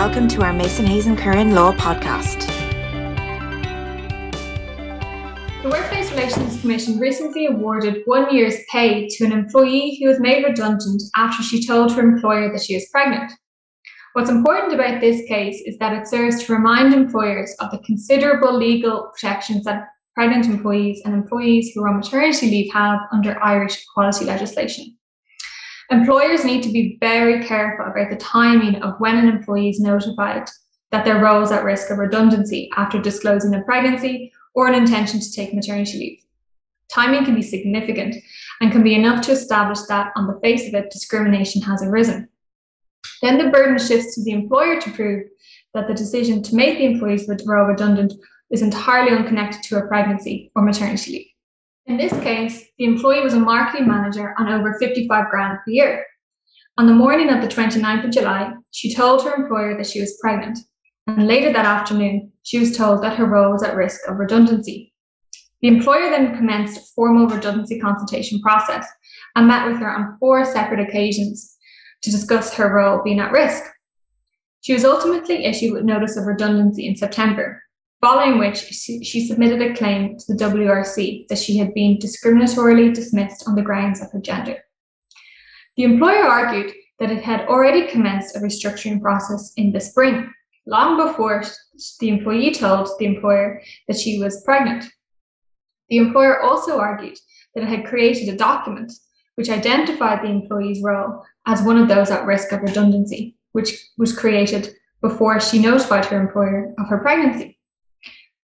welcome to our Mason Hayes and Curran Law podcast. The Workplace Relations Commission recently awarded one year's pay to an employee who was made redundant after she told her employer that she is pregnant. What's important about this case is that it serves to remind employers of the considerable legal protections that pregnant employees and employees who are on maternity leave have under Irish equality legislation. Employers need to be very careful about the timing of when an employee is notified that their role is at risk of redundancy after disclosing a pregnancy or an intention to take maternity leave. Timing can be significant and can be enough to establish that, on the face of it, discrimination has arisen. Then the burden shifts to the employer to prove that the decision to make the employee's role redundant is entirely unconnected to a pregnancy or maternity leave. In this case, the employee was a marketing manager on over 55 grand per year. On the morning of the 29th of July, she told her employer that she was pregnant, and later that afternoon, she was told that her role was at risk of redundancy. The employer then commenced a formal redundancy consultation process and met with her on four separate occasions to discuss her role being at risk. She was ultimately issued with notice of redundancy in September, following which she submitted a claim to the WRC that she had been discriminatorily dismissed on the grounds of her gender. The employer argued that it had already commenced a restructuring process in the spring, long before the employee told the employer that she was pregnant. The employer also argued that it had created a document which identified the employee's role as one of those at risk of redundancy, which was created before she notified her employer of her pregnancy.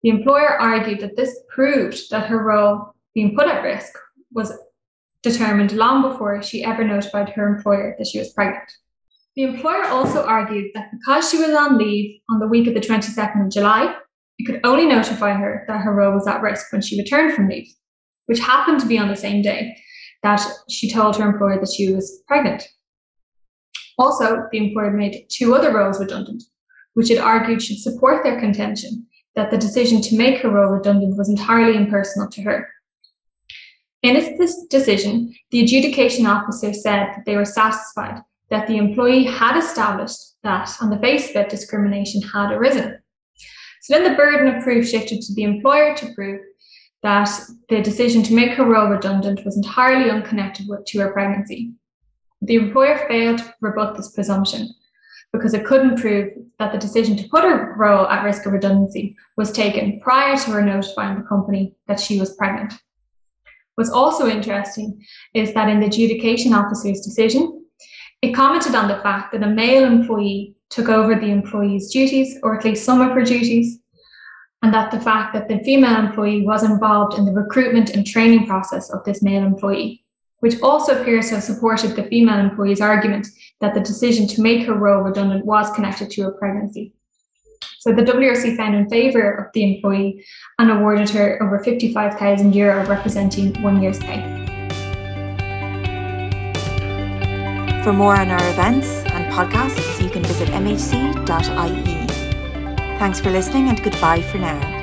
The employer argued that this proved that her role being put at risk was determined long before she ever notified her employer that she was pregnant. The employer also argued that because she was on leave on the week of the 22nd of July, it could only notify her that her role was at risk when she returned from leave, which happened to be on the same day that she told her employer that she was pregnant. Also, the employer made two other roles redundant, which it argued should support their contention that the decision to make her role redundant was entirely impersonal to her. In its decision, the adjudication officer said that they were satisfied that the employee had established that, on the face of it, discrimination had arisen. So then the burden of proof shifted to the employer to prove that the decision to make her role redundant was entirely unconnected with, to her pregnancy. The employer failed to rebut this presumption because it couldn't prove that the decision to put her role at risk of redundancy was taken prior to her notifying the company that she was pregnant. What's also interesting is that in the adjudication officer's decision, it commented on the fact that a male employee took over the employee's duties, or at least some of her duties, and that the fact that the female employee was involved in the recruitment and training process of this male employee which also appears to have supported the female employee's argument that the decision to make her role redundant was connected to her pregnancy. So the WRC found in favour of the employee and awarded her over 55,000 euro, representing one year's pay. For more on our events and podcasts, you can visit mhc.ie. Thanks for listening and goodbye for now.